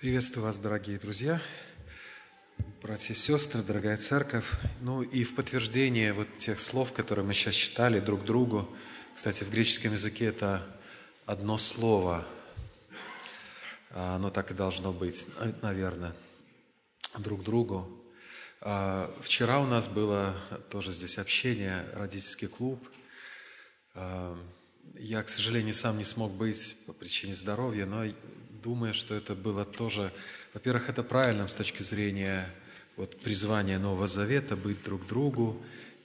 Приветствую вас, дорогие друзья, братья и сестры, дорогая церковь. Ну и в подтверждение вот тех слов, которые мы сейчас читали друг другу, кстати, в греческом языке это одно слово, а, оно так и должно быть, наверное, друг другу. А, вчера у нас было тоже здесь общение, родительский клуб. А, я, к сожалению, сам не смог быть по причине здоровья, но думаю, что это было тоже, во-первых, это правильно с точки зрения вот, призвания Нового Завета быть друг другу,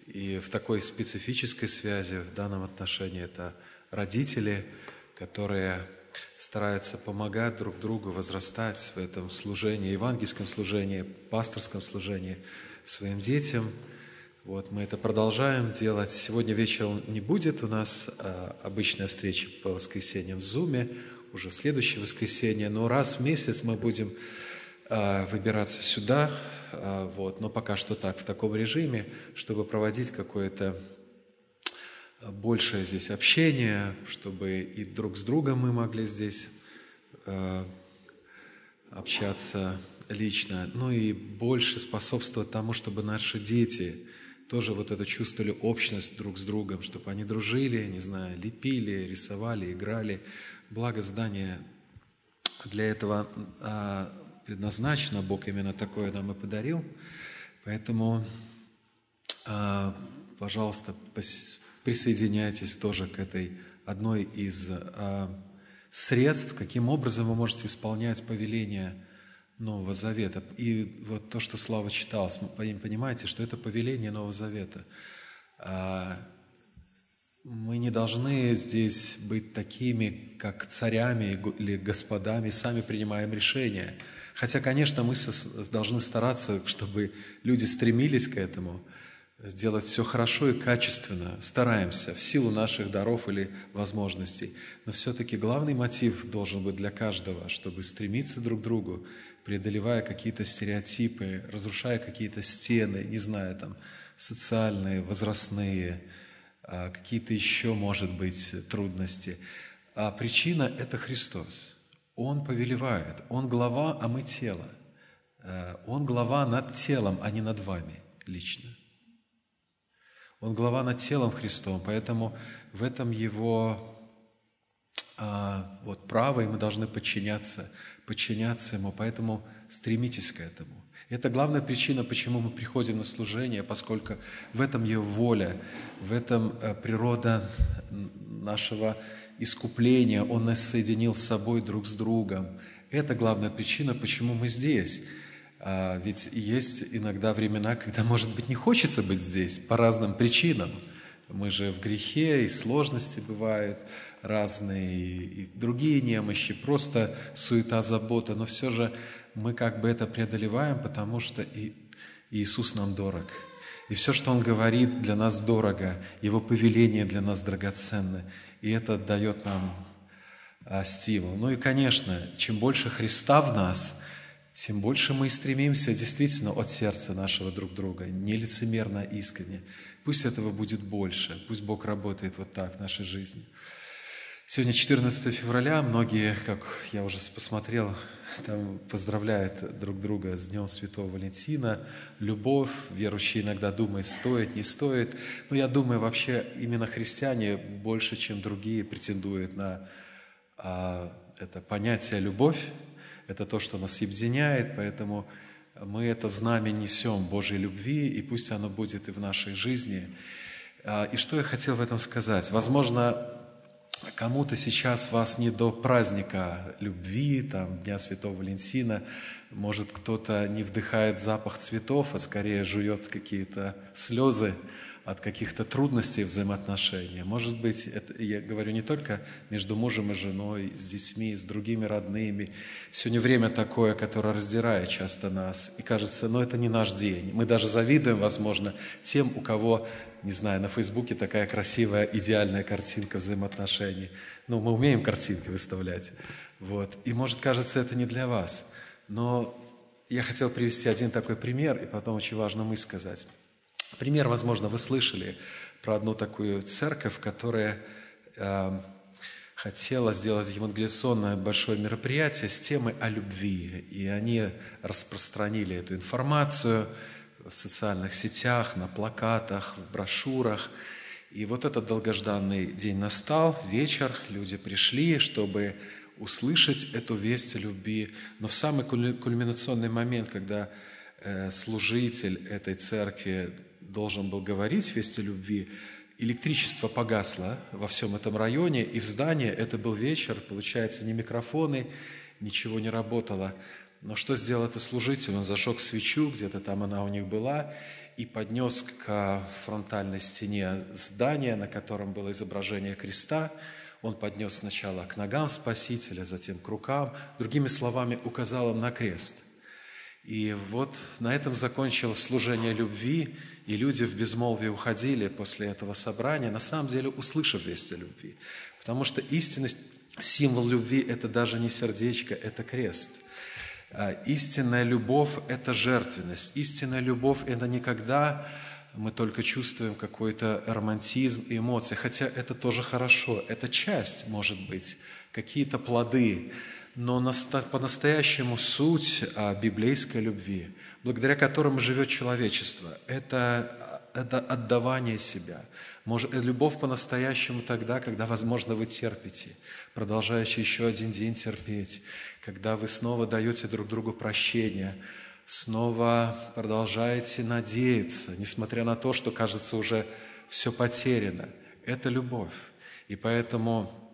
и в такой специфической связи в данном отношении это родители, которые стараются помогать друг другу возрастать в этом служении, евангельском служении, пасторском служении своим детям. Вот мы это продолжаем делать. Сегодня вечером не будет у нас а, обычная встреча по воскресеньям в Зуме уже в следующее воскресенье, но раз в месяц мы будем э, выбираться сюда, э, вот, но пока что так, в таком режиме, чтобы проводить какое-то большее здесь общение, чтобы и друг с другом мы могли здесь общаться лично, ну и больше способствовать тому, чтобы наши дети тоже вот это чувствовали общность друг с другом, чтобы они дружили, не знаю, лепили, рисовали, играли, Благо здание для этого а, предназначено, Бог именно такое нам и подарил. Поэтому, а, пожалуйста, присоединяйтесь тоже к этой одной из а, средств, каким образом вы можете исполнять повеление Нового Завета. И вот то, что Слава читал, понимаете, что это повеление Нового Завета мы не должны здесь быть такими, как царями или господами, сами принимаем решения. Хотя, конечно, мы должны стараться, чтобы люди стремились к этому, сделать все хорошо и качественно, стараемся в силу наших даров или возможностей. Но все-таки главный мотив должен быть для каждого, чтобы стремиться друг к другу, преодолевая какие-то стереотипы, разрушая какие-то стены, не знаю, там, социальные, возрастные, какие-то еще, может быть, трудности. А причина – это Христос. Он повелевает, Он глава, а мы тело. А, он глава над телом, а не над вами лично. Он глава над телом Христом, поэтому в этом Его а, вот, право, и мы должны подчиняться, подчиняться Ему, поэтому стремитесь к этому. Это главная причина, почему мы приходим на служение, поскольку в этом Его воля, в этом э, природа нашего искупления, Он нас соединил с собой друг с другом. Это главная причина, почему мы здесь. А, ведь есть иногда времена, когда, может быть, не хочется быть здесь по разным причинам. Мы же в грехе, и сложности бывают разные, и другие немощи, просто суета, забота, но все же мы как бы это преодолеваем, потому что и Иисус нам дорог. И все, что Он говорит, для нас дорого, Его повеление для нас драгоценно. И это дает нам а, стимул. Ну и, конечно, чем больше Христа в нас, тем больше мы стремимся действительно от сердца нашего друг друга, не лицемерно, а искренне. Пусть этого будет больше, пусть Бог работает вот так в нашей жизни. Сегодня 14 февраля, многие, как я уже посмотрел, там поздравляют друг друга с Днем Святого Валентина. Любовь, верующие иногда думают, стоит, не стоит. Но я думаю, вообще именно христиане больше, чем другие, претендуют на а, это понятие любовь. Это то, что нас объединяет, поэтому мы это знамя несем Божьей любви, и пусть оно будет и в нашей жизни. А, и что я хотел в этом сказать? Возможно, Кому-то сейчас вас не до праздника любви, там, Дня Святого Валентина. Может, кто-то не вдыхает запах цветов, а скорее жует какие-то слезы от каких-то трудностей взаимоотношения. Может быть, это, я говорю не только между мужем и женой, с детьми, с другими родными. Сегодня время такое, которое раздирает часто нас. И кажется, ну это не наш день. Мы даже завидуем, возможно, тем, у кого не знаю, на Фейсбуке такая красивая, идеальная картинка взаимоотношений. Ну, мы умеем картинки выставлять. Вот. И, может, кажется, это не для вас. Но я хотел привести один такой пример, и потом очень важно мы сказать. Пример, возможно, вы слышали про одну такую церковь, которая э, хотела сделать евангелиционное большое мероприятие с темой о любви. И они распространили эту информацию в социальных сетях, на плакатах, в брошюрах. И вот этот долгожданный день настал, вечер, люди пришли, чтобы услышать эту весть о любви. Но в самый кульминационный момент, когда э, служитель этой церкви должен был говорить весть о любви, электричество погасло во всем этом районе, и в здании это был вечер, получается, ни микрофоны, ничего не работало. Но что сделал этот служитель? Он зажег свечу, где-то там она у них была, и поднес к фронтальной стене здания, на котором было изображение креста. Он поднес сначала к ногам Спасителя, затем к рукам, другими словами, указал им на крест. И вот на этом закончилось служение любви, и люди в безмолвии уходили после этого собрания, на самом деле услышав весть о любви. Потому что истинность, символ любви – это даже не сердечко, это крест. А истинная любовь – это жертвенность. Истинная любовь – это никогда мы только чувствуем какой-то романтизм и эмоции, хотя это тоже хорошо, это часть, может быть, какие-то плоды, но по-настоящему суть а, библейской любви – благодаря которым живет человечество. Это, это отдавание себя. Может, любовь по-настоящему тогда, когда, возможно, вы терпите, продолжаете еще один день терпеть, когда вы снова даете друг другу прощение, снова продолжаете надеяться, несмотря на то, что, кажется, уже все потеряно. Это любовь. И поэтому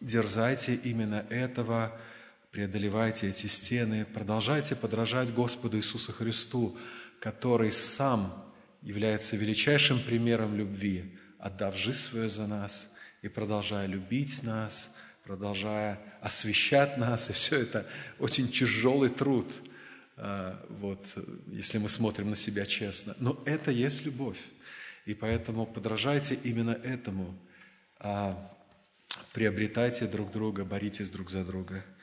дерзайте именно этого преодолевайте эти стены, продолжайте подражать Господу Иисусу Христу, который сам является величайшим примером любви, отдав жизнь свою за нас и продолжая любить нас, продолжая освещать нас, и все это очень тяжелый труд, а, вот, если мы смотрим на себя честно. Но это есть любовь, и поэтому подражайте именно этому, а, приобретайте друг друга, боритесь друг за друга –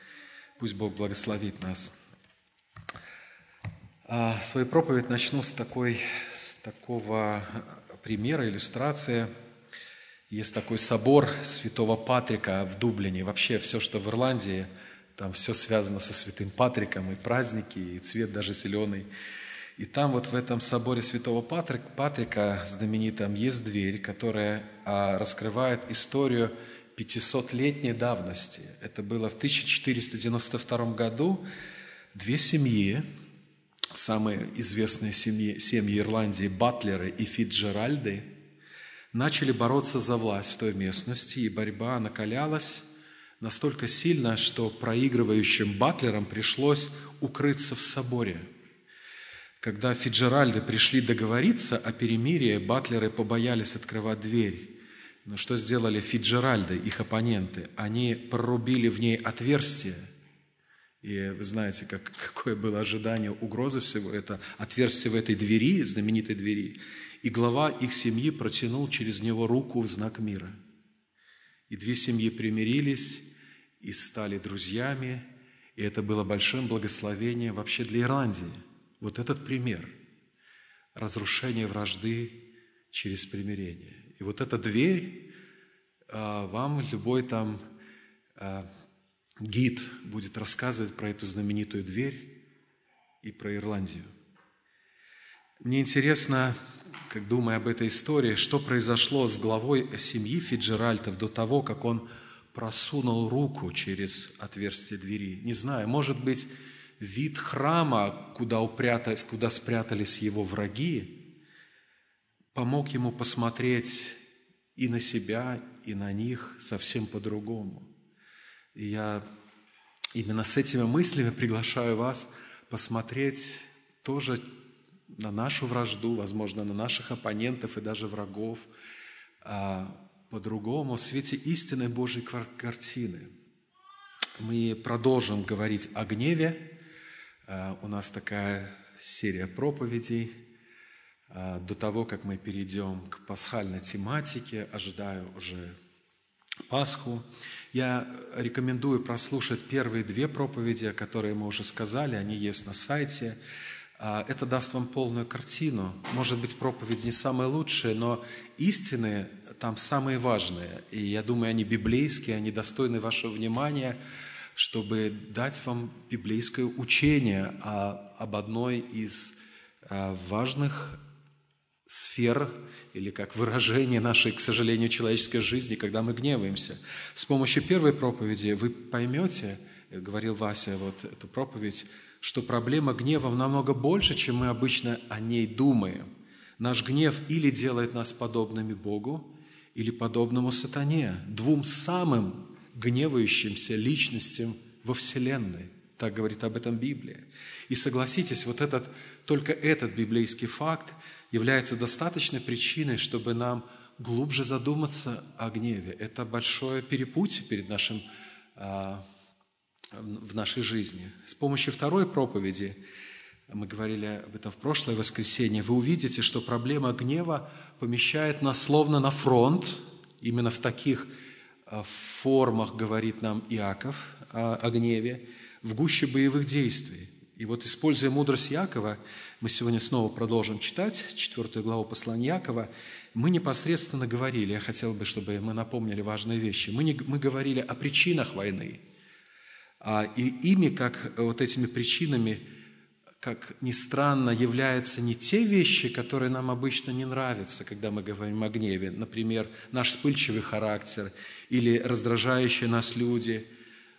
Пусть Бог благословит нас. А свою проповедь начну с, такой, с такого примера, иллюстрации. Есть такой собор Святого Патрика в Дублине. Вообще все, что в Ирландии, там все связано со Святым Патриком, и праздники, и цвет даже зеленый. И там вот в этом соборе Святого Патрика, Патрика знаменитом есть дверь, которая а, раскрывает историю 500-летней давности. Это было в 1492 году. Две семьи, самые известные семьи, семьи Ирландии, Батлеры и Фитджеральды, начали бороться за власть в той местности, и борьба накалялась настолько сильно, что проигрывающим Батлерам пришлось укрыться в соборе. Когда Фиджеральды пришли договориться о перемирии, Батлеры побоялись открывать дверь. Но что сделали Фиджеральды, их оппоненты? Они прорубили в ней отверстие. И вы знаете, как, какое было ожидание угрозы всего. Это отверстие в этой двери, знаменитой двери. И глава их семьи протянул через него руку в знак мира. И две семьи примирились и стали друзьями. И это было большим благословением вообще для Ирландии. Вот этот пример разрушения вражды через примирение. И вот эта дверь, вам любой там а, гид будет рассказывать про эту знаменитую дверь и про Ирландию. Мне интересно, как думая об этой истории, что произошло с главой семьи Фиджеральтов до того, как он просунул руку через отверстие двери. Не знаю, может быть, вид храма, куда, упрятались, куда спрятались его враги, помог ему посмотреть и на себя, и на них совсем по-другому. И я именно с этими мыслями приглашаю вас посмотреть тоже на нашу вражду, возможно, на наших оппонентов и даже врагов, а по-другому, в свете истинной Божьей картины. Мы продолжим говорить о гневе. А, у нас такая серия проповедей – до того, как мы перейдем к пасхальной тематике, ожидаю уже Пасху, я рекомендую прослушать первые две проповеди, которые мы уже сказали, они есть на сайте. а, это даст вам полную картину. Может быть, проповедь не самая лучшая, но истины там самые важные. И я думаю, они библейские, они достойны вашего внимания, чтобы дать вам библейское учение об одной из а, важных сфер или как выражение нашей, к сожалению, человеческой жизни, когда мы гневаемся. С помощью первой проповеди вы поймете, говорил Вася, вот эту проповедь, что проблема гнева намного больше, чем мы обычно о ней думаем. Наш гнев или делает нас подобными Богу, или подобному сатане, двум самым гневающимся личностям во Вселенной. Так говорит об этом Библия. И согласитесь, вот этот, только этот библейский факт является достаточной причиной, чтобы нам глубже задуматься о гневе. Это большое перепутье перед нашим а, в нашей жизни. С помощью второй проповеди, мы говорили об этом в прошлое воскресенье, вы увидите, что проблема гнева помещает нас словно на фронт, именно в таких а, формах говорит нам Иаков о, о гневе, в гуще боевых действий. И вот, используя мудрость Якова, мы сегодня снова продолжим читать четвертую главу послания Якова, мы непосредственно говорили, я хотел бы, чтобы мы напомнили важные вещи, мы, не, мы говорили о причинах войны – а, и ими, как вот этими причинами, как ни странно, являются не те вещи, которые нам обычно не нравятся, когда мы говорим о гневе. Например, наш вспыльчивый характер или раздражающие нас люди.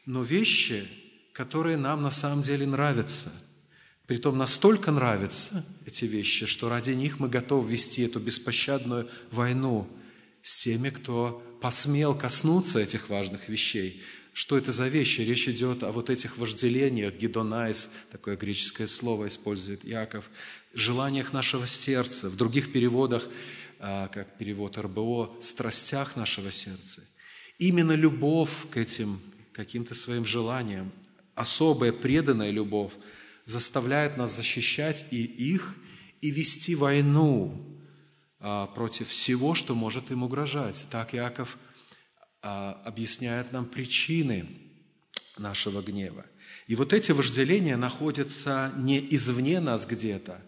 Но вещи, которые нам на самом деле нравятся. Притом настолько нравятся эти вещи, что ради них мы готовы вести эту беспощадную войну с теми, кто посмел коснуться этих важных вещей, что это за вещи? Речь идет о вот этих вожделениях, гидонайс, такое греческое слово использует Яков, желаниях нашего сердца, в других переводах, а, как перевод РБО, страстях нашего сердца. Именно любовь к этим каким-то своим желаниям, особая преданная любовь, заставляет нас защищать и их, и вести войну а, против всего, что может им угрожать. Так Яков – а, объясняет нам причины нашего гнева. И вот эти вожделения находятся не извне нас где-то,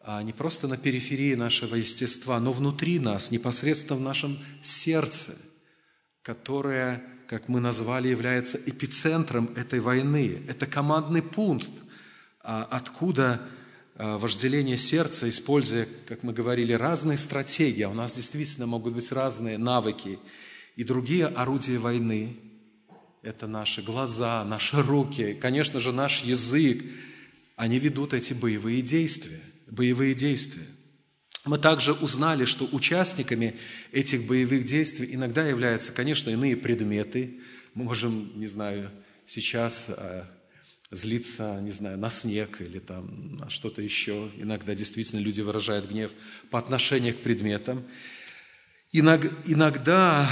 а не просто на периферии нашего естества, но внутри нас, непосредственно в нашем сердце, которое, как мы назвали, является эпицентром этой войны. Это командный пункт, а, откуда а, вожделение сердца, используя, как мы говорили, разные стратегии, а у нас действительно могут быть разные навыки – и другие орудия войны – это наши глаза, наши руки, конечно же, наш язык. Они ведут эти боевые действия, боевые действия. Мы также узнали, что участниками этих боевых действий иногда являются, конечно, иные предметы. Мы можем, не знаю, сейчас а, злиться, не знаю, на снег или там на что-то еще. Иногда действительно люди выражают гнев по отношению к предметам. Иногда,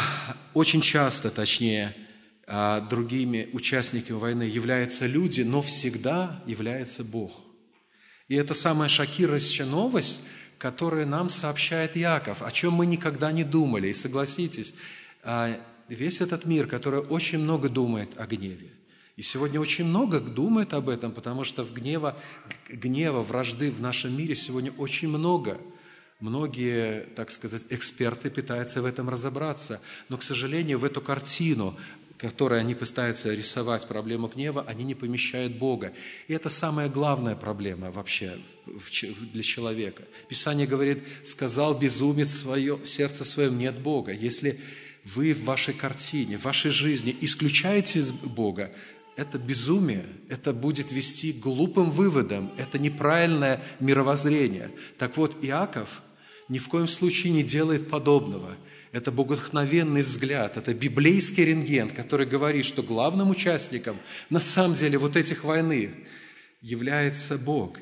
очень часто, точнее, а, другими участниками войны являются люди, но всегда является Бог. И это самая шокирующая новость, которую нам сообщает Яков, о чем мы никогда не думали. И согласитесь, а, весь этот мир, который очень много думает о гневе, и сегодня очень много думает об этом, потому что в гнева, гнева, вражды в нашем мире сегодня очень много – Многие, так сказать, эксперты пытаются в этом разобраться, но, к сожалению, в эту картину, которую они пытаются рисовать, проблему гнева, они не помещают Бога. И это самая главная проблема вообще для человека. Писание говорит, сказал безумец свое, сердце своем нет Бога. Если вы в вашей картине, в вашей жизни исключаете Бога, это безумие, это будет вести к глупым выводам, это неправильное мировоззрение. Так вот, Иаков – ни в коем случае не делает подобного. Это богодхновенный взгляд, это библейский рентген, который говорит, что главным участником на самом деле вот этих войны является Бог.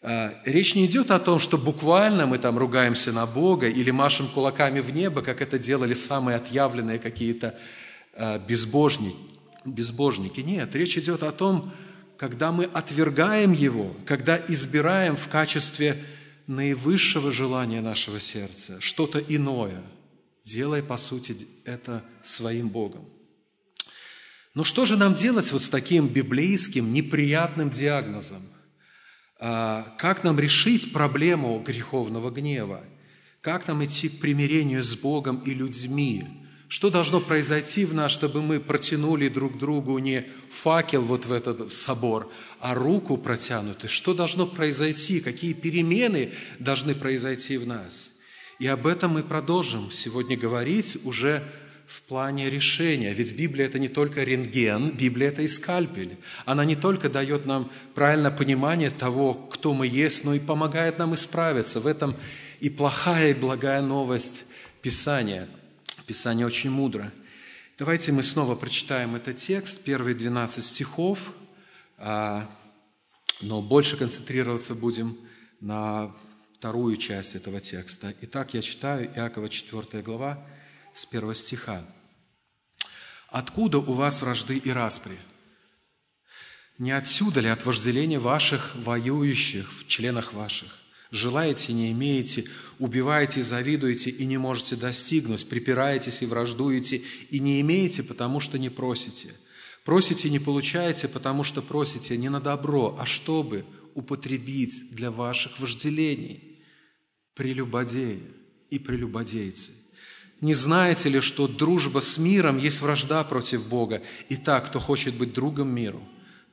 А, речь не идет о том, что буквально мы там ругаемся на Бога или машем кулаками в небо, как это делали самые отъявленные какие-то а, безбожники. безбожники. Нет, речь идет о том, когда мы отвергаем Его, когда избираем в качестве наивысшего желания нашего сердца, что-то иное, делая, по сути, это своим Богом. Но что же нам делать вот с таким библейским неприятным диагнозом? а, как нам решить проблему греховного гнева, как нам идти к примирению с Богом и людьми, что должно произойти в нас, чтобы мы протянули друг другу не факел вот в этот собор, а руку протянутую? Что должно произойти? Какие перемены должны произойти в нас? И об этом мы продолжим сегодня говорить уже в плане решения. Ведь Библия – это не только рентген, Библия – это и скальпель. Она не только дает нам правильное понимание того, кто мы есть, но и помогает нам исправиться. В этом и плохая, и благая новость Писания. Писание очень мудро. Давайте мы снова прочитаем этот текст, первые 12 стихов, а, но больше концентрироваться будем на вторую часть этого текста. Итак, я читаю Иакова 4 глава, с первого стиха. «Откуда у вас вражды и распри? Не отсюда ли от вожделения ваших воюющих в членах ваших? Желаете, не имеете, убиваете, завидуете и не можете достигнуть, припираетесь и враждуете, и не имеете, потому что не просите. Просите не получаете, потому что просите не на добро, а чтобы употребить для ваших вожделений. Прелюбодеи и прелюбодейцы. Не знаете ли, что дружба с миром есть вражда против Бога? И так, кто хочет быть другом миру,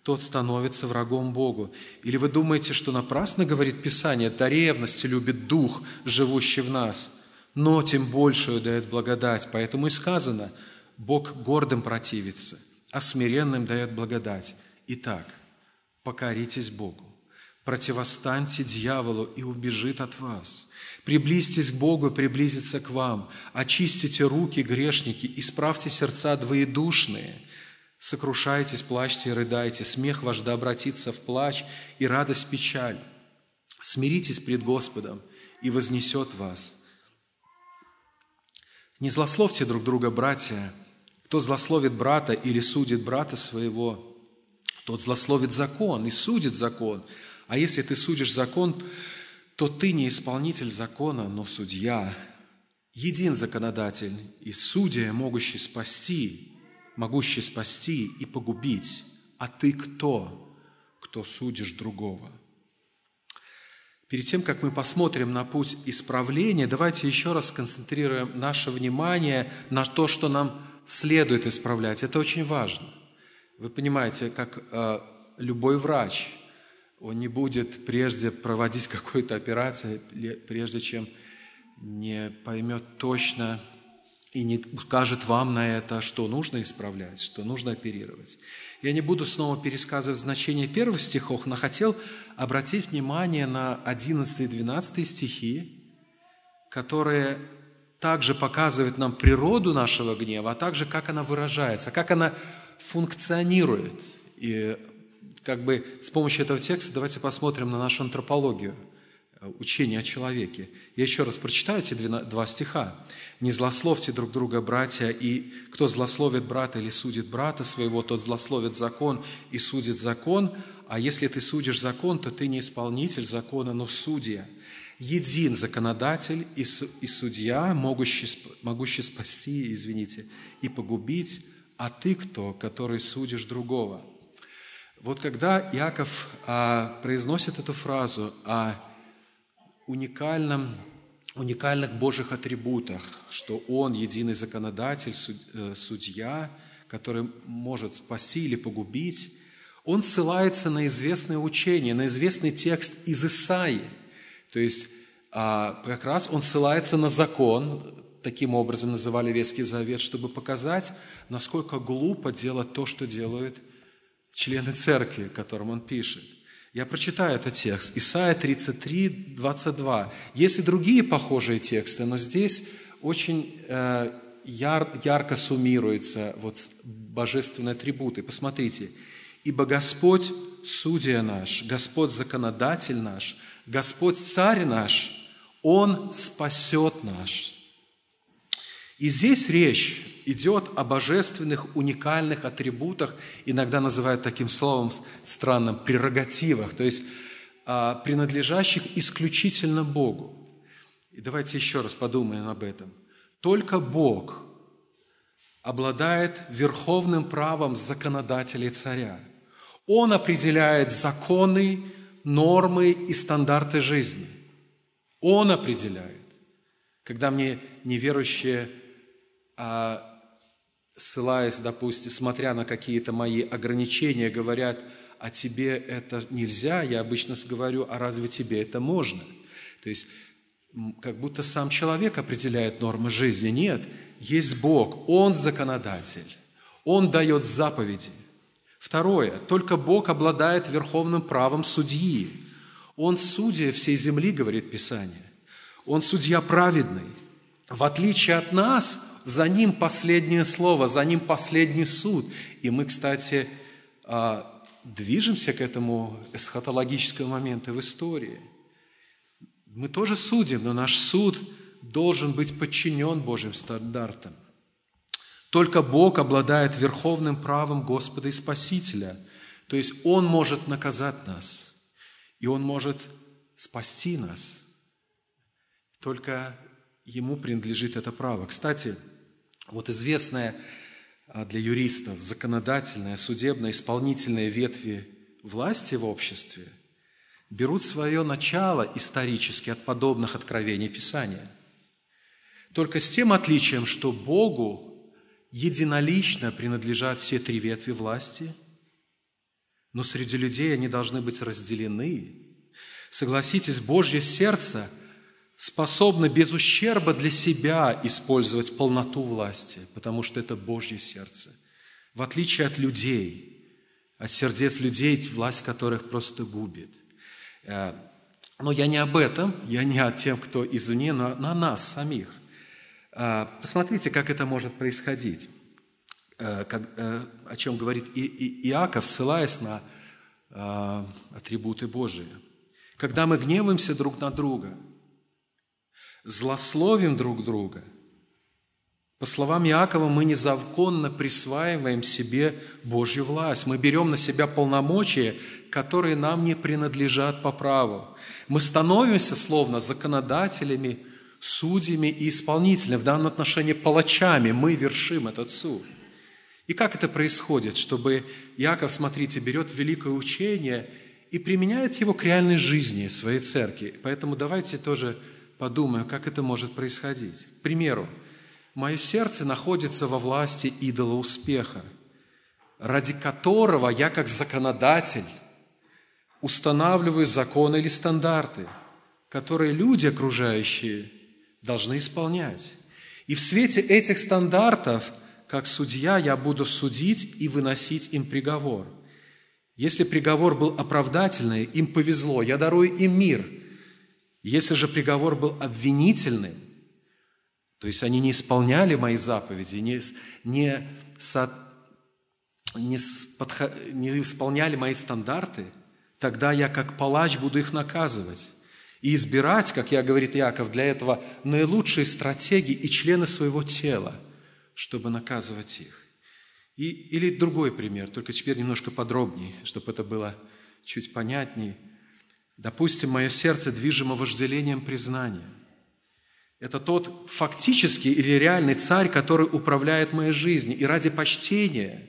тот становится врагом Богу. Или вы думаете, что напрасно говорит Писание, до ревности любит Дух, живущий в нас, но тем большую дает благодать. Поэтому и сказано, Бог гордым противится, а смиренным дает благодать. Итак, покоритесь Богу, противостаньте дьяволу и убежит от вас – Приблизьтесь к Богу, приблизиться к вам. Очистите руки, грешники, исправьте сердца двоедушные. Сокрушайтесь, плачьте и рыдайте. Смех ваш да обратится в плач и радость печаль. Смиритесь пред Господом, и вознесет вас. Не злословьте друг друга, братья. Кто злословит брата или судит брата своего, тот злословит закон и судит закон. А если ты судишь закон, то ты не исполнитель закона, но судья, един законодатель и судья, могущий спасти, могущий спасти и погубить. А ты кто, кто судишь другого? Перед тем, как мы посмотрим на путь исправления, давайте еще раз сконцентрируем наше внимание на то, что нам следует исправлять. Это очень важно. Вы понимаете, как э, любой врач – он не будет прежде проводить какую-то операцию, прежде чем не поймет точно и не скажет вам на это, что нужно исправлять, что нужно оперировать. Я не буду снова пересказывать значение первых стихов, но хотел обратить внимание на 11 и 12 стихи, которые также показывают нам природу нашего гнева, а также как она выражается, как она функционирует. И как бы с помощью этого текста давайте посмотрим на нашу антропологию, э, учение о человеке. Я еще раз прочитаю эти два стиха. «Не злословьте друг друга, братья, и кто злословит брата или судит брата своего, тот злословит закон и судит закон, а если ты судишь закон, то ты не исполнитель закона, но судья. Един законодатель и судья, могущий, могущий спасти, извините, и погубить, а ты кто, который судишь другого?» Вот когда Иаков а, произносит эту фразу о уникальном, уникальных Божьих атрибутах, что Он единый законодатель, э, судья, который может спасти или погубить, он ссылается на известное учение, на известный текст из Исаии. То есть а, как раз он ссылается на закон, таким образом называли Ветский Завет, чтобы показать, насколько глупо делать то, что делают члены церкви, которым он пишет. Я прочитаю этот текст. Исайя 33, 22. Есть и другие похожие тексты, но здесь очень э, яр, ярко суммируются вот божественные атрибуты. Посмотрите. «Ибо Господь – судья наш, Господь – законодатель наш, Господь – царь наш, Он спасет наш». И здесь речь идет о божественных уникальных атрибутах, иногда называют таким словом странным, прерогативах, то есть а, принадлежащих исключительно Богу. И давайте еще раз подумаем об этом. Только Бог обладает верховным правом законодателя и царя. Он определяет законы, нормы и стандарты жизни. Он определяет. Когда мне неверующие, а, ссылаясь, допустим, смотря на какие-то мои ограничения, говорят, а тебе это нельзя, я обычно говорю, а разве тебе это можно? То есть, как будто сам человек определяет нормы жизни. Нет, есть Бог, Он законодатель, Он дает заповеди. Второе, только Бог обладает верховным правом судьи. Он судья всей земли, говорит Писание. Он судья праведный. В отличие от нас, за ним последнее слово, за ним последний суд. И мы, кстати, а, движемся к этому эсхатологическому моменту в истории. Мы тоже судим, но наш суд должен быть подчинен Божьим стандартам. Только Бог обладает верховным правом Господа и Спасителя. То есть Он может наказать нас, и Он может спасти нас. Только Ему принадлежит это право. Кстати, вот известная а, для юристов законодательная, судебная, исполнительная ветви власти в обществе берут свое начало исторически от подобных откровений Писания. Только с тем отличием, что Богу единолично принадлежат все три ветви власти, но среди людей они должны быть разделены. Согласитесь, Божье сердце – способны без ущерба для себя использовать полноту власти, потому что это Божье сердце. В отличие от людей, от сердец людей, власть которых просто губит. Э, но я не об этом, я не о тем, кто извне, но на нас самих. Э, посмотрите, как это может происходить, э, о чем говорит Иаков, ссылаясь на атрибуты Божии. Когда мы гневаемся друг на друга – злословим друг друга. По словам Иакова, мы незаконно присваиваем себе Божью власть. Мы берем на себя полномочия, которые нам не принадлежат по праву. Мы становимся, словно, законодателями, судьями и исполнителями, в данном отношении палачами. Мы вершим этот суд. И как это происходит, чтобы Иаков, смотрите, берет великое учение и применяет его к реальной жизни своей церкви. Поэтому давайте тоже подумаю, как это может происходить. К примеру, мое сердце находится во власти идола успеха, ради которого я как законодатель устанавливаю законы или стандарты, которые люди окружающие должны исполнять. И в свете этих стандартов, как судья, я буду судить и выносить им приговор. Если приговор был оправдательный, им повезло, я дарую им мир – если же приговор был обвинительным, то есть они не исполняли мои заповеди, не, не, со, не, подход, не исполняли мои стандарты, тогда я как палач буду их наказывать. И избирать, как я говорит Яков, для этого наилучшие стратегии и члены своего тела, чтобы наказывать их. И, или другой пример, только теперь немножко подробнее, чтобы это было чуть понятнее – Допустим, мое сердце движимо вожделением признания. Это тот фактический или реальный царь, который управляет моей жизнью. И ради почтения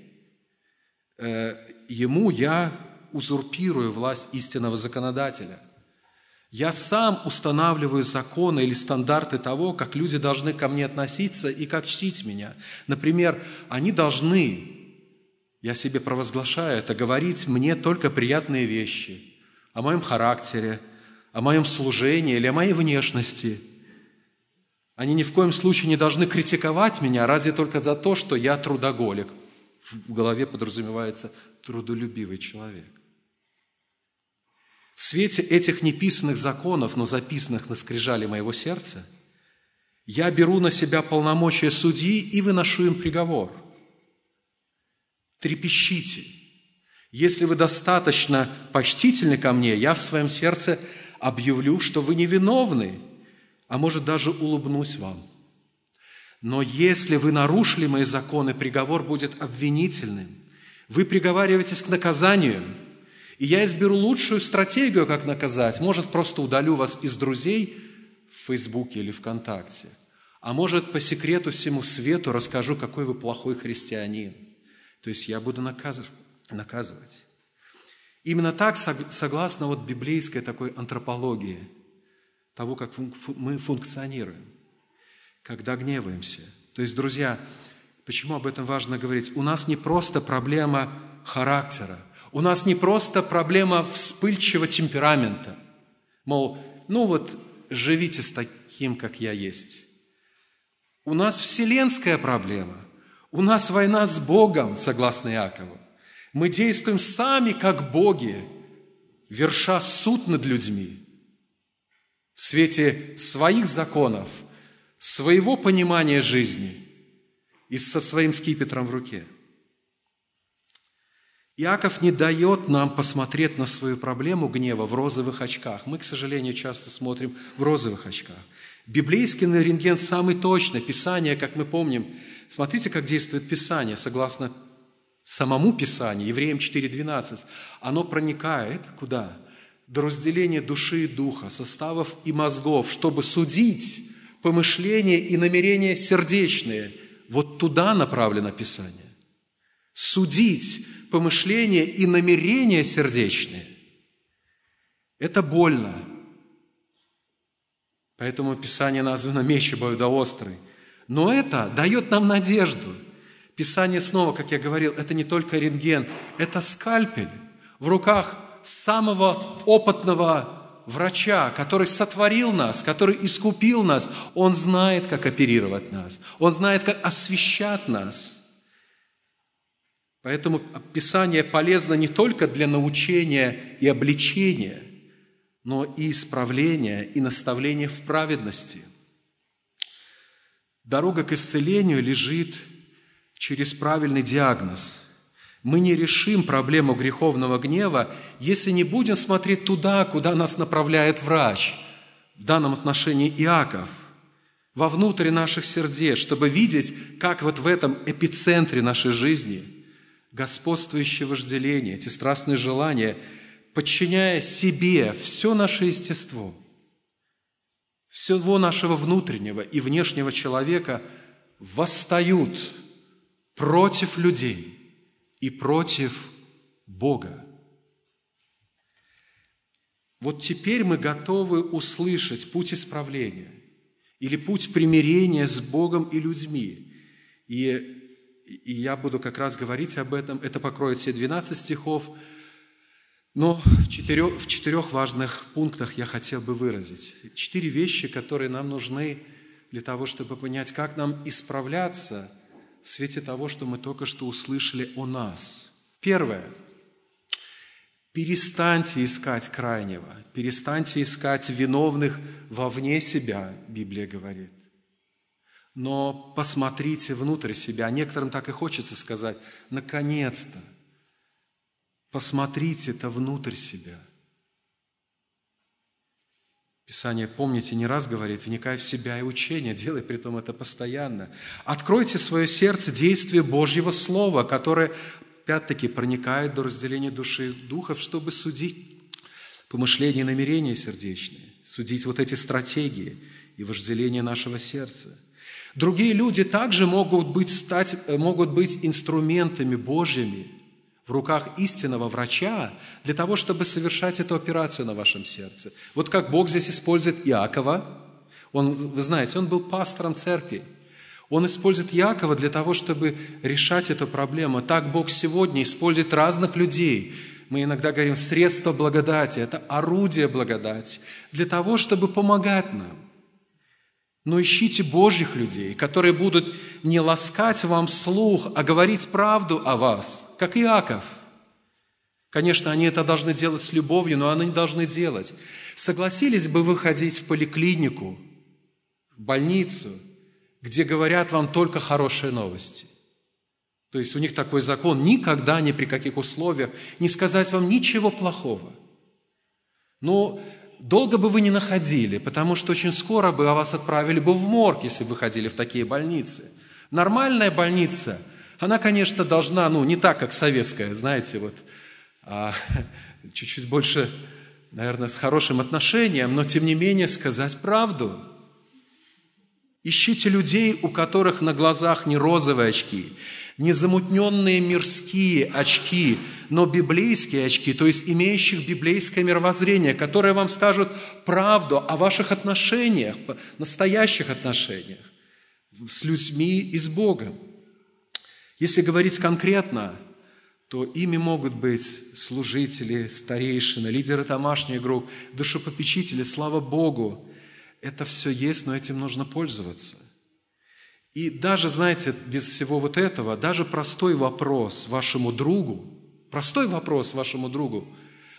э, ему я узурпирую власть истинного законодателя. Я сам устанавливаю законы или стандарты того, как люди должны ко мне относиться и как чтить меня. Например, они должны, я себе провозглашаю это, говорить мне только приятные вещи – о моем характере, о моем служении или о моей внешности. Они ни в коем случае не должны критиковать меня, разве только за то, что я трудоголик. В голове подразумевается трудолюбивый человек. В свете этих неписанных законов, но записанных на скрижале моего сердца, я беру на себя полномочия судьи и выношу им приговор. Трепещите – если вы достаточно почтительны ко мне, я в своем сердце объявлю, что вы невиновны, а может даже улыбнусь вам. Но если вы нарушили мои законы, приговор будет обвинительным. Вы приговариваетесь к наказанию, и я изберу лучшую стратегию, как наказать. Может, просто удалю вас из друзей в Фейсбуке или ВКонтакте. А может, по секрету всему свету расскажу, какой вы плохой христианин. То есть я буду наказывать наказывать. Именно так, согласно вот библейской такой антропологии, того, как мы функционируем, когда гневаемся. То есть, друзья, почему об этом важно говорить? У нас не просто проблема характера, у нас не просто проблема вспыльчивого темперамента. Мол, ну вот живите с таким, как я есть. У нас вселенская проблема. У нас война с Богом, согласно Иакову. Мы действуем сами, как боги, верша суд над людьми в свете своих законов, своего понимания жизни и со своим скипетром в руке. Иаков не дает нам посмотреть на свою проблему гнева в розовых очках. Мы, к сожалению, часто смотрим в розовых очках. Библейский рентген самый точный. Писание, как мы помним, смотрите, как действует Писание, согласно самому Писанию, Евреям 4.12, оно проникает куда? До разделения души и духа, составов и мозгов, чтобы судить помышления и намерения сердечные. Вот туда направлено Писание. Судить помышления и намерения сердечные. Это больно. Поэтому Писание названо меч обоюдоострый. Но это дает нам надежду – Писание снова, как я говорил, это не только рентген, это скальпель в руках самого опытного врача, который сотворил нас, который искупил нас. Он знает, как оперировать нас. Он знает, как освещать нас. Поэтому Писание полезно не только для научения и обличения, но и исправления и наставления в праведности. Дорога к исцелению лежит через правильный диагноз. Мы не решим проблему греховного гнева, если не будем смотреть туда, куда нас направляет врач, в данном отношении Иаков, вовнутрь наших сердец, чтобы видеть, как вот в этом эпицентре нашей жизни господствующее вожделение, эти страстные желания, подчиняя себе все наше естество, всего нашего внутреннего и внешнего человека, восстают – против людей и против Бога. Вот теперь мы готовы услышать путь исправления или путь примирения с Богом и людьми. И, и я буду как раз говорить об этом. Это покроет все 12 стихов. Но в четырех, в четырех важных пунктах я хотел бы выразить. Четыре вещи, которые нам нужны для того, чтобы понять, как нам исправляться – в свете того, что мы только что услышали о нас. Первое. Перестаньте искать крайнего, перестаньте искать виновных вовне себя, Библия говорит. Но посмотрите внутрь себя. Некоторым так и хочется сказать, наконец-то, посмотрите это внутрь себя – Писание, помните, не раз говорит, вникай в себя и учение, делай при том это постоянно. Откройте свое сердце действие Божьего Слова, которое, опять-таки, проникает до разделения души и духов, чтобы судить помышления и намерения сердечные, судить вот эти стратегии и вожделение нашего сердца. Другие люди также могут быть, стать, могут быть инструментами Божьими – в руках истинного врача для того, чтобы совершать эту операцию на вашем сердце. Вот как Бог здесь использует Иакова. Он, вы знаете, он был пастором церкви. Он использует Якова для того, чтобы решать эту проблему. Так Бог сегодня использует разных людей. Мы иногда говорим средство благодати, это орудие благодати, для того, чтобы помогать нам. Но ищите Божьих людей, которые будут не ласкать вам слух, а говорить правду о вас, как Иаков. Конечно, они это должны делать с любовью, но они должны делать. Согласились бы вы ходить в поликлинику, в больницу, где говорят вам только хорошие новости? То есть у них такой закон, никогда, ни при каких условиях не сказать вам ничего плохого. Но долго бы вы не находили, потому что очень скоро бы вас отправили бы в морг, если бы вы ходили в такие больницы. Нормальная больница, она, конечно, должна, ну, не так, как советская, знаете, вот, а, чуть-чуть больше, наверное, с хорошим отношением, но, тем не менее, сказать правду. Ищите людей, у которых на глазах не розовые очки, не замутненные мирские очки, но библейские очки, то есть имеющих библейское мировоззрение, которые вам скажут правду о ваших отношениях, настоящих отношениях с людьми и с Богом. Если говорить конкретно, то ими могут быть служители, старейшины, лидеры домашних групп, душепопечители, слава Богу. Это все есть, но этим нужно пользоваться. И даже, знаете, без всего вот этого, даже простой вопрос вашему другу, простой вопрос вашему другу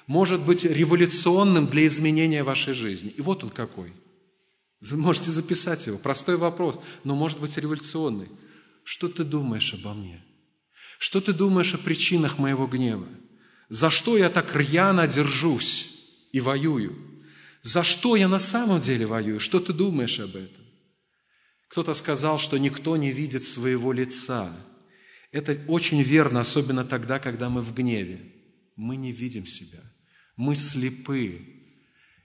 может быть революционным для изменения вашей жизни. И вот он какой. Вы можете записать его. Простой вопрос, но может быть революционный. Что ты думаешь обо мне? Что ты думаешь о причинах моего гнева? За что я так рьяно держусь и воюю? За что я на самом деле воюю? Что ты думаешь об этом? Кто-то сказал, что никто не видит своего лица. Это очень верно, особенно тогда, когда мы в гневе. Мы не видим себя. Мы слепы.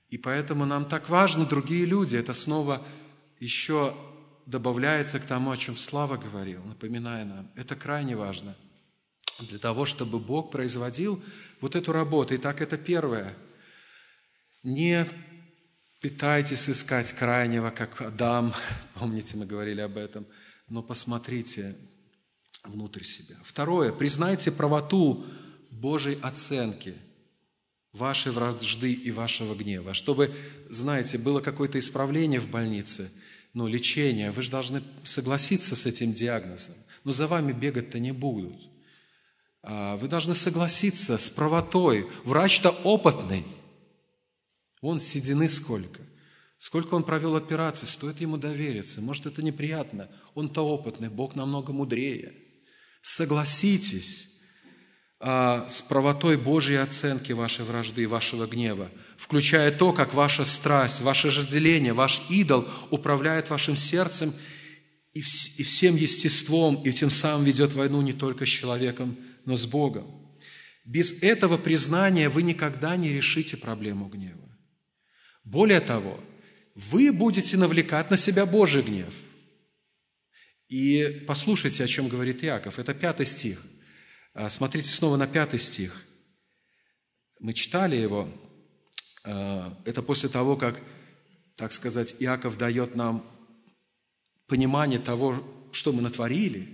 И поэтому нам так важны другие люди. Это снова еще добавляется к тому, о чем Слава говорил, напоминая нам. Это крайне важно для того, чтобы Бог производил вот эту работу. Итак, это первое. Не Пытайтесь искать крайнего, как Адам, помните, мы говорили об этом, но посмотрите внутрь себя. Второе, признайте правоту Божьей оценки вашей вражды и вашего гнева. Чтобы, знаете, было какое-то исправление в больнице, ну, лечение, вы же должны согласиться с этим диагнозом. Но за вами бегать-то не будут. А, вы должны согласиться с правотой. Врач-то опытный – он седины сколько. Сколько он провел операций, стоит ему довериться. Может, это неприятно. Он-то опытный, Бог намного мудрее. Согласитесь а, с правотой Божьей оценки вашей вражды, вашего гнева, включая то, как ваша страсть, ваше разделение, ваш идол управляет вашим сердцем и, вс- и всем естеством, и тем самым ведет войну не только с человеком, но с Богом. Без этого признания вы никогда не решите проблему гнева. Более того, вы будете навлекать на себя Божий гнев. И послушайте, о чем говорит Иаков. Это пятый стих. А, смотрите снова на пятый стих. Мы читали его. А, это после того, как, так сказать, Иаков дает нам понимание того, что мы натворили.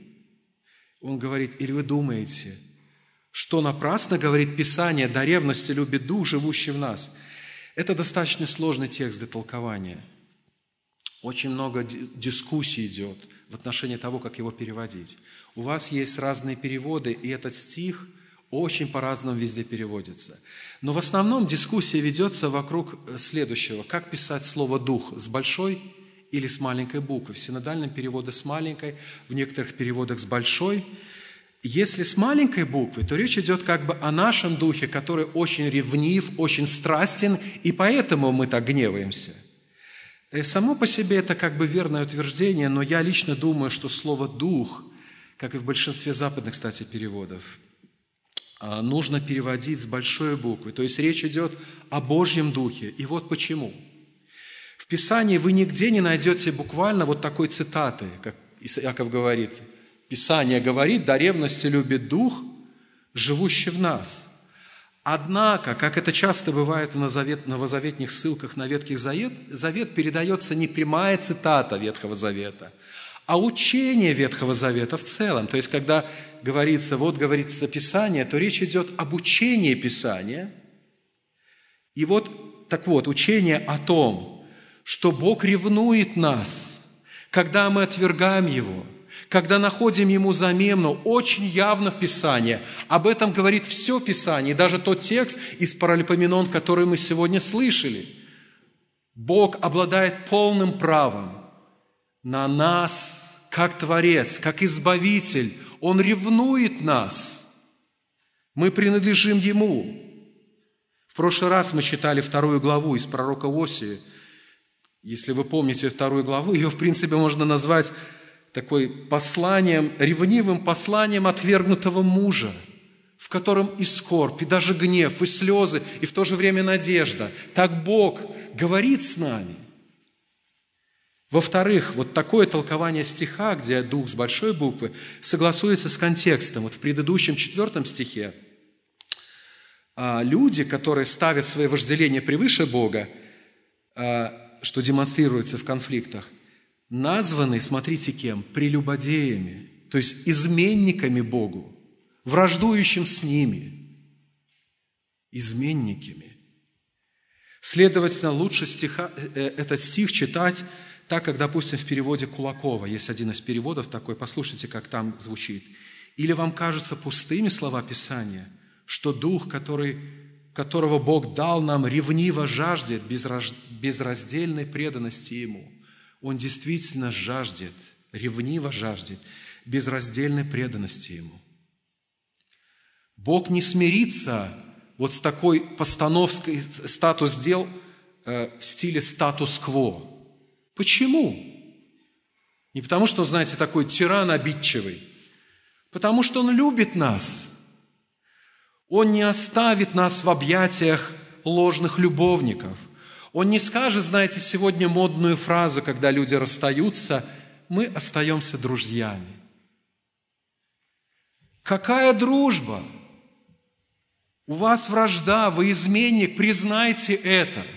Он говорит, или вы думаете, что напрасно, говорит Писание, до ревности любит дух, живущий в нас – это достаточно сложный текст для толкования. Очень много дискуссий идет в отношении того, как его переводить. У вас есть разные переводы, и этот стих очень по-разному везде переводится. Но в основном дискуссия ведется вокруг э, следующего. Как писать слово «дух» с большой или с маленькой буквы? В синодальном переводе с маленькой, в некоторых переводах с большой – если с маленькой буквы, то речь идет как бы о нашем духе, который очень ревнив, очень страстен, и поэтому мы так гневаемся. Э, само по себе это как бы верное утверждение, но я лично думаю, что слово «дух», как и в большинстве западных, кстати, переводов, а, нужно переводить с большой буквы. То есть речь идет о Божьем Духе. И вот почему. В Писании вы нигде не найдете буквально вот такой цитаты, как Иаков говорит – Писание говорит, до ревности любит Дух, живущий в нас. Однако, как это часто бывает в новозаветных ссылках на Ветхий Завет, Завет передается не прямая цитата Ветхого Завета, а учение Ветхого Завета в целом. То есть, когда говорится, вот говорится Писание, то речь идет об учении Писания. И вот, так вот, учение о том, что Бог ревнует нас, когда мы отвергаем Его – когда находим ему замену, очень явно в Писании. Об этом говорит все Писание, даже тот текст из Паралипоменон, который мы сегодня слышали. Бог обладает полным правом на нас, как Творец, как Избавитель. Он ревнует нас. Мы принадлежим Ему. В прошлый раз мы читали вторую главу из пророка Осии. Если вы помните вторую главу, ее, в принципе, можно назвать такой посланием, ревнивым посланием отвергнутого мужа, в котором и скорбь, и даже гнев, и слезы, и в то же время надежда. Так Бог говорит с нами. Во-вторых, вот такое толкование стиха, где дух с большой буквы, согласуется с контекстом. Вот в предыдущем четвертом стихе А люди, которые ставят свои вожделения превыше Бога, а, что демонстрируется в конфликтах, названы, смотрите кем, прелюбодеями, то есть изменниками Богу, враждующим с ними, изменниками. Следовательно, лучше стиха, э, э, этот стих читать так, как, допустим, в переводе Кулакова. Есть один из переводов такой, послушайте, как там звучит. Или вам кажутся пустыми слова Писания, что Дух, который, которого Бог дал нам, ревниво жаждет безраздельной преданности Ему. Он действительно жаждет, ревниво жаждет безраздельной преданности Ему. Бог не смирится вот с такой постановкой статус дел э, в стиле статус-кво. Почему? Не потому, что он, знаете, такой тиран обидчивый, потому что он любит нас. Он не оставит нас в объятиях ложных любовников. Он не скажет, знаете, сегодня модную фразу, когда люди расстаются, мы остаемся друзьями. Какая дружба? У вас вражда, вы изменник, признайте это –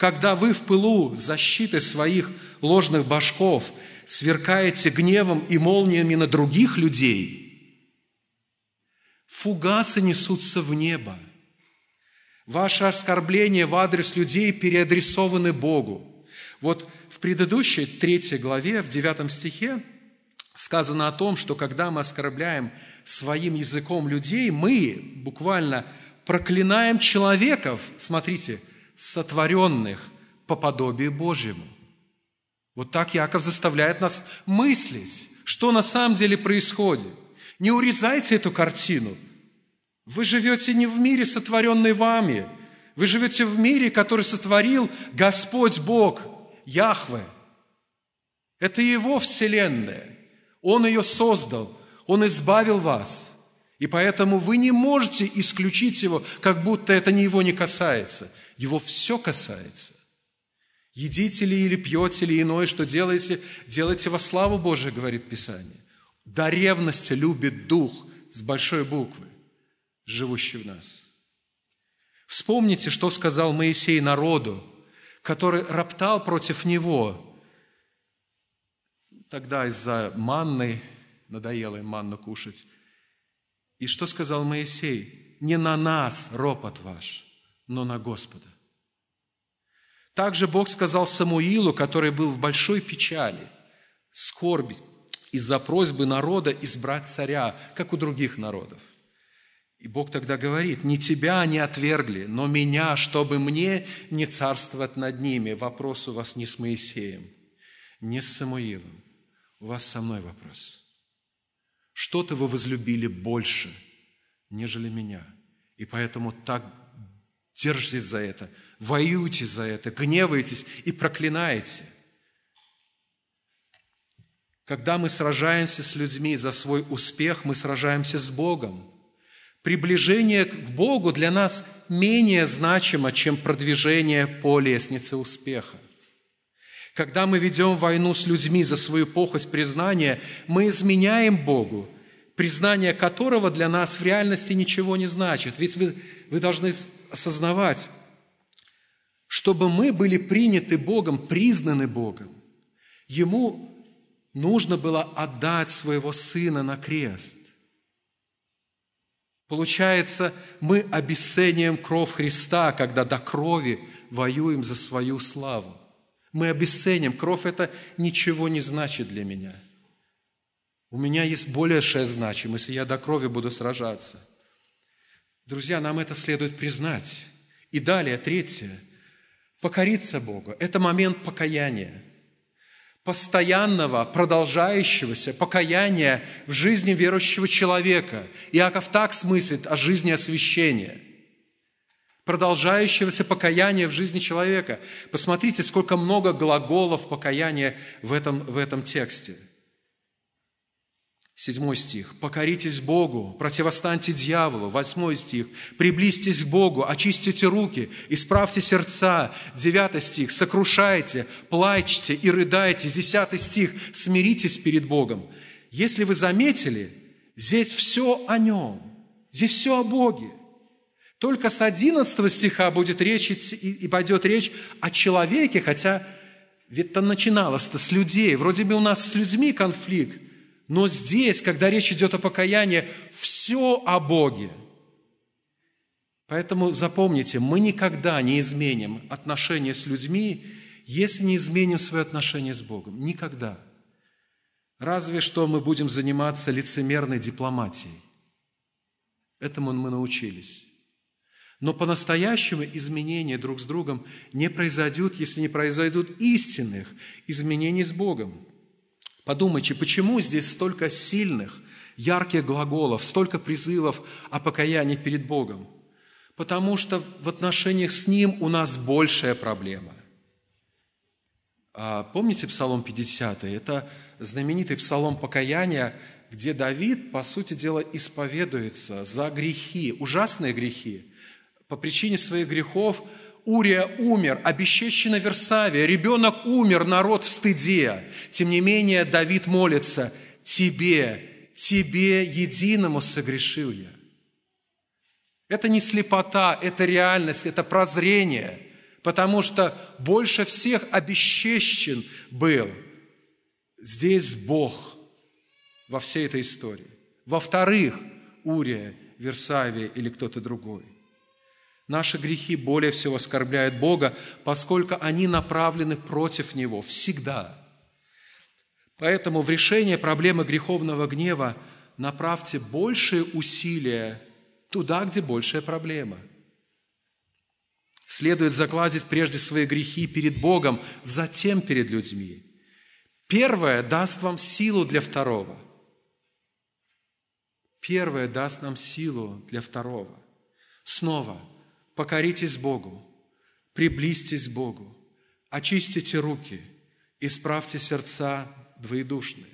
когда вы в пылу защиты своих ложных башков сверкаете гневом и молниями на других людей, фугасы несутся в небо. Ваши оскорбления в адрес людей переадресованы Богу. Вот в предыдущей третьей главе, в девятом стихе, сказано о том, что когда мы оскорбляем своим языком людей, мы буквально проклинаем человеков, смотрите, сотворенных по подобию Божьему. Вот так Яков заставляет нас мыслить, что на самом деле происходит. Не урезайте эту картину. Вы живете не в мире, сотворенный вами. Вы живете в мире, который сотворил Господь Бог, Яхве. Это Его вселенная. Он ее создал. Он избавил вас. И поэтому вы не можете исключить Его, как будто это не Его не касается. Его все касается. Едите ли или пьете ли иное, что делаете, делайте во славу Божию, говорит Писание. До ревности любит Дух с большой буквы, живущий в нас. Вспомните, что сказал Моисей народу, который роптал против него. Тогда из-за манны, надоело им манну кушать. И что сказал Моисей? Не на нас ропот ваш, но на Господа. Также Бог сказал Самуилу, который был в большой печали, скорби из-за просьбы народа избрать царя, как у других народов. И Бог тогда говорит, не тебя они отвергли, но меня, чтобы мне не царствовать над ними. Вопрос у вас не с Моисеем, не с Самуилом. У вас со мной вопрос. Что-то вы возлюбили больше, нежели меня. И поэтому так держитесь за это – воюете за это, гневаетесь и проклинаете. Когда мы сражаемся с людьми за свой успех, мы сражаемся с Богом. Приближение к Богу для нас менее значимо, чем продвижение по лестнице успеха. Когда мы ведем войну с людьми за свою похоть признания, мы изменяем Богу, признание которого для нас в реальности ничего не значит. Ведь вы, вы должны осознавать, чтобы мы были приняты Богом, признаны Богом, Ему нужно было отдать своего Сына на крест. Получается, мы обесцениваем кровь Христа, когда до крови воюем за свою славу. Мы обесценим. Кровь – это ничего не значит для меня. У меня есть более шесть значим, если я до крови буду сражаться. Друзья, нам это следует признать. И далее, третье – Покориться Богу – это момент покаяния, постоянного, продолжающегося покаяния в жизни верующего человека. Иаков так смыслит о жизни освящения – продолжающегося покаяния в жизни человека. Посмотрите, сколько много глаголов покаяния в этом, в этом тексте – Седьмой стих. «Покоритесь Богу, противостаньте дьяволу». Восьмой стих. «Приблизьтесь к Богу, очистите руки, исправьте сердца». Девятый стих. «Сокрушайте, плачьте и рыдайте». Десятый стих. «Смиритесь перед Богом». Если вы заметили, здесь все о Нем, здесь все о Боге. Только с 11 стиха будет речь и пойдет речь о человеке, хотя ведь там начиналось-то с людей. Вроде бы у нас с людьми конфликт, но здесь, когда речь идет о покаянии, все о Боге. Поэтому запомните, мы никогда не изменим отношения с людьми, если не изменим свои отношения с Богом. Никогда. Разве что мы будем заниматься лицемерной дипломатией. Этому мы научились. Но по-настоящему изменения друг с другом не произойдут, если не произойдут истинных изменений с Богом. Подумайте, почему здесь столько сильных, ярких глаголов, столько призывов о покаянии перед Богом? Потому что в отношениях с Ним у нас большая проблема. А помните Псалом 50? Это знаменитый Псалом покаяния, где Давид, по сути дела, исповедуется за грехи, ужасные грехи, по причине своих грехов Урия умер, обесчещена Версавия, ребенок умер, народ в стыде. Тем не менее, Давид молится, «Тебе, Тебе единому согрешил я». Это не слепота, это реальность, это прозрение, потому что больше всех обесчещен был здесь Бог во всей этой истории. Во-вторых, Урия, Версавия или кто-то другой – Наши грехи более всего оскорбляют Бога, поскольку они направлены против Него всегда. Поэтому в решение проблемы греховного гнева направьте большие усилия туда, где большая проблема. Следует закладить прежде свои грехи перед Богом, затем перед людьми. Первое даст вам силу для второго. Первое даст нам силу для второго. Снова – покоритесь Богу, приблизьтесь Богу, очистите руки, исправьте сердца двоедушные,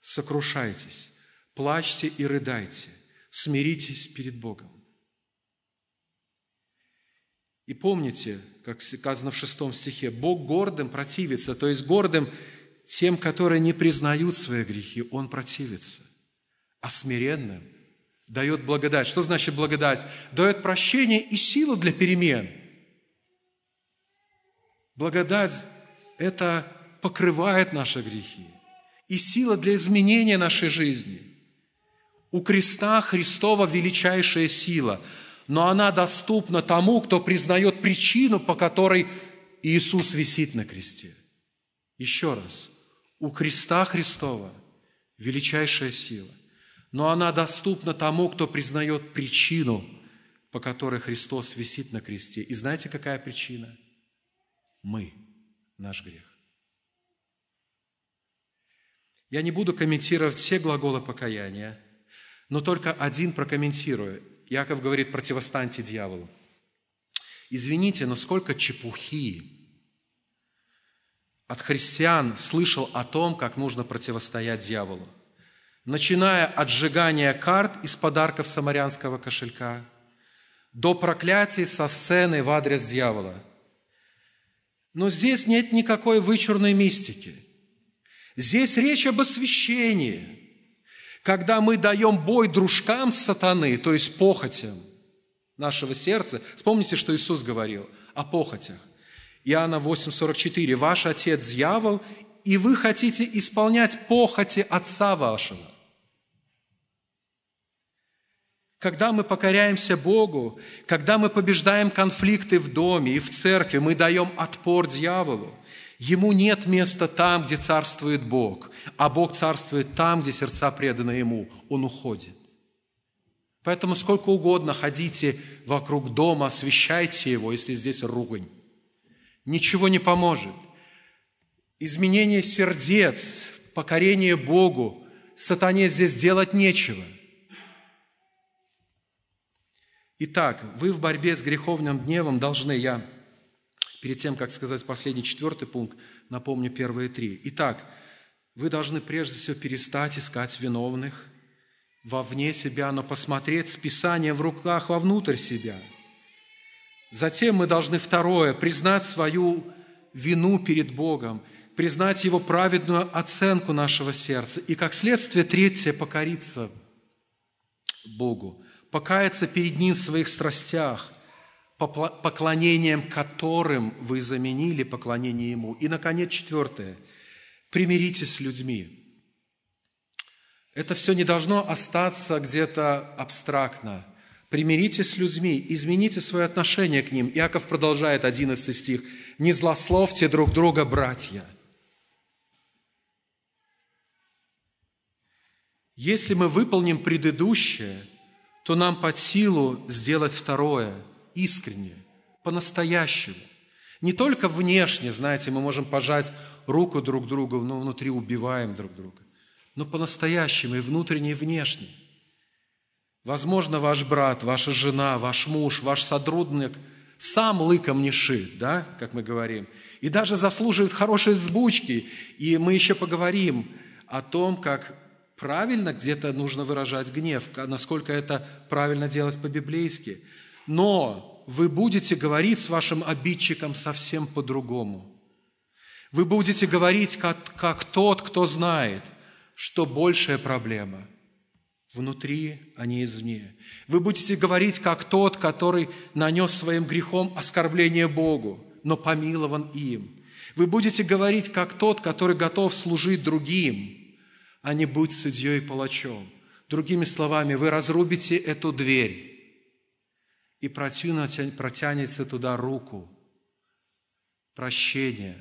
сокрушайтесь, плачьте и рыдайте, смиритесь перед Богом. И помните, как сказано в шестом стихе, Бог гордым противится, то есть гордым тем, которые не признают свои грехи, Он противится, а смиренным – дает благодать. Что значит благодать? Дает прощение и силу для перемен. Благодать – это покрывает наши грехи и сила для изменения нашей жизни. У креста Христова величайшая сила, но она доступна тому, кто признает причину, по которой Иисус висит на кресте. Еще раз, у креста Христова величайшая сила но она доступна тому, кто признает причину, по которой Христос висит на кресте. И знаете, какая причина? Мы, наш грех. Я не буду комментировать все глаголы покаяния, но только один прокомментирую. Яков говорит, противостаньте дьяволу. Извините, но сколько чепухи от христиан слышал о том, как нужно противостоять дьяволу начиная от сжигания карт из подарков самарянского кошелька до проклятий со сцены в адрес дьявола. Но здесь нет никакой вычурной мистики. Здесь речь об освящении, когда мы даем бой дружкам сатаны, то есть похотям нашего сердца. Вспомните, что Иисус говорил о похотях. Иоанна 8,44. «Ваш отец – дьявол, и вы хотите исполнять похоти отца вашего». Когда мы покоряемся Богу, когда мы побеждаем конфликты в доме и в церкви, мы даем отпор дьяволу. Ему нет места там, где царствует Бог, а Бог царствует там, где сердца преданы Ему. Он уходит. Поэтому сколько угодно ходите вокруг дома, освещайте его, если здесь ругань. Ничего не поможет. Изменение сердец, покорение Богу, сатане здесь делать нечего – Итак, вы в борьбе с греховным гневом должны, я перед тем, как сказать последний четвертый пункт, напомню первые три. Итак, вы должны прежде всего перестать искать виновных вовне себя, но посмотреть с Писанием в руках вовнутрь себя. Затем мы должны, второе, признать свою вину перед Богом, признать Его праведную оценку нашего сердца. И как следствие, третье, покориться Богу покаяться перед Ним в своих страстях, поклонением которым вы заменили поклонение Ему. И, наконец, четвертое. Примиритесь с людьми. Это все не должно остаться где-то абстрактно. Примиритесь с людьми, измените свое отношение к ним. Иаков продолжает 11 стих. «Не злословьте друг друга, братья». Если мы выполним предыдущее, то нам под силу сделать второе, искренне, по-настоящему. Не только внешне, знаете, мы можем пожать руку друг другу, но внутри убиваем друг друга но по-настоящему и внутренне, и внешне. Возможно, ваш брат, ваша жена, ваш муж, ваш сотрудник сам лыком не шит, да, как мы говорим, и даже заслуживает хорошей сбучки. И мы еще поговорим о том, как правильно где-то нужно выражать гнев, насколько это правильно делать по-библейски. Но вы будете говорить с вашим обидчиком совсем по-другому. Вы будете говорить как, как тот, кто знает – что большая проблема внутри, а не извне. Вы будете говорить, как тот, который нанес своим грехом оскорбление Богу, но помилован им. Вы будете говорить, как тот, который готов служить другим, а не быть судьей и палачом. Другими словами, вы разрубите эту дверь и протянете туда руку прощения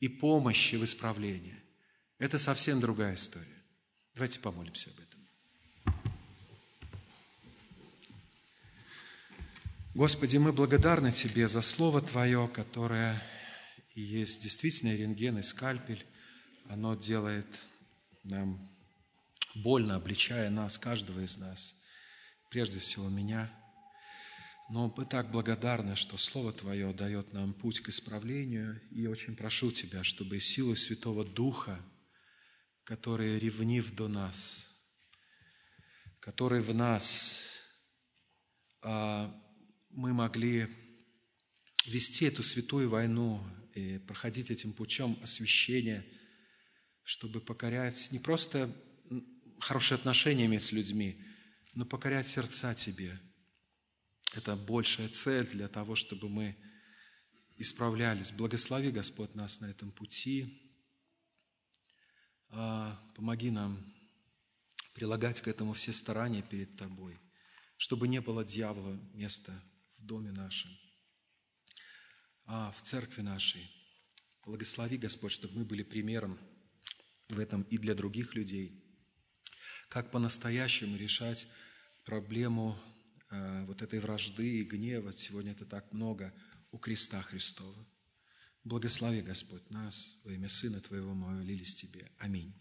и помощи в исправлении. Это совсем другая история. Давайте помолимся об этом. Господи, мы благодарны Тебе за Слово Твое, которое и есть действительно рентген и скальпель. Оно делает нам больно, обличая нас, каждого из нас, прежде всего меня. Но мы так благодарны, что Слово Твое дает нам путь к исправлению. И очень прошу Тебя, чтобы силой Святого Духа – который ревнив до нас, который в нас а, мы могли вести эту святую войну и проходить этим путем освящения, чтобы покорять не просто хорошие отношения иметь с людьми, но покорять сердца Тебе. Это большая цель для того, чтобы мы исправлялись. Благослови, Господь, нас на этом пути. А, помоги нам прилагать к этому все старания перед Тобой, чтобы не было дьявола места в доме нашем, а в церкви нашей. Благослови, Господь, чтобы мы были примером в этом и для других людей, как по-настоящему решать проблему э, вот этой вражды и гнева. Сегодня это так много у креста Христова. Благослови, Господь, нас во имя Сына Твоего мы молились Тебе. Аминь.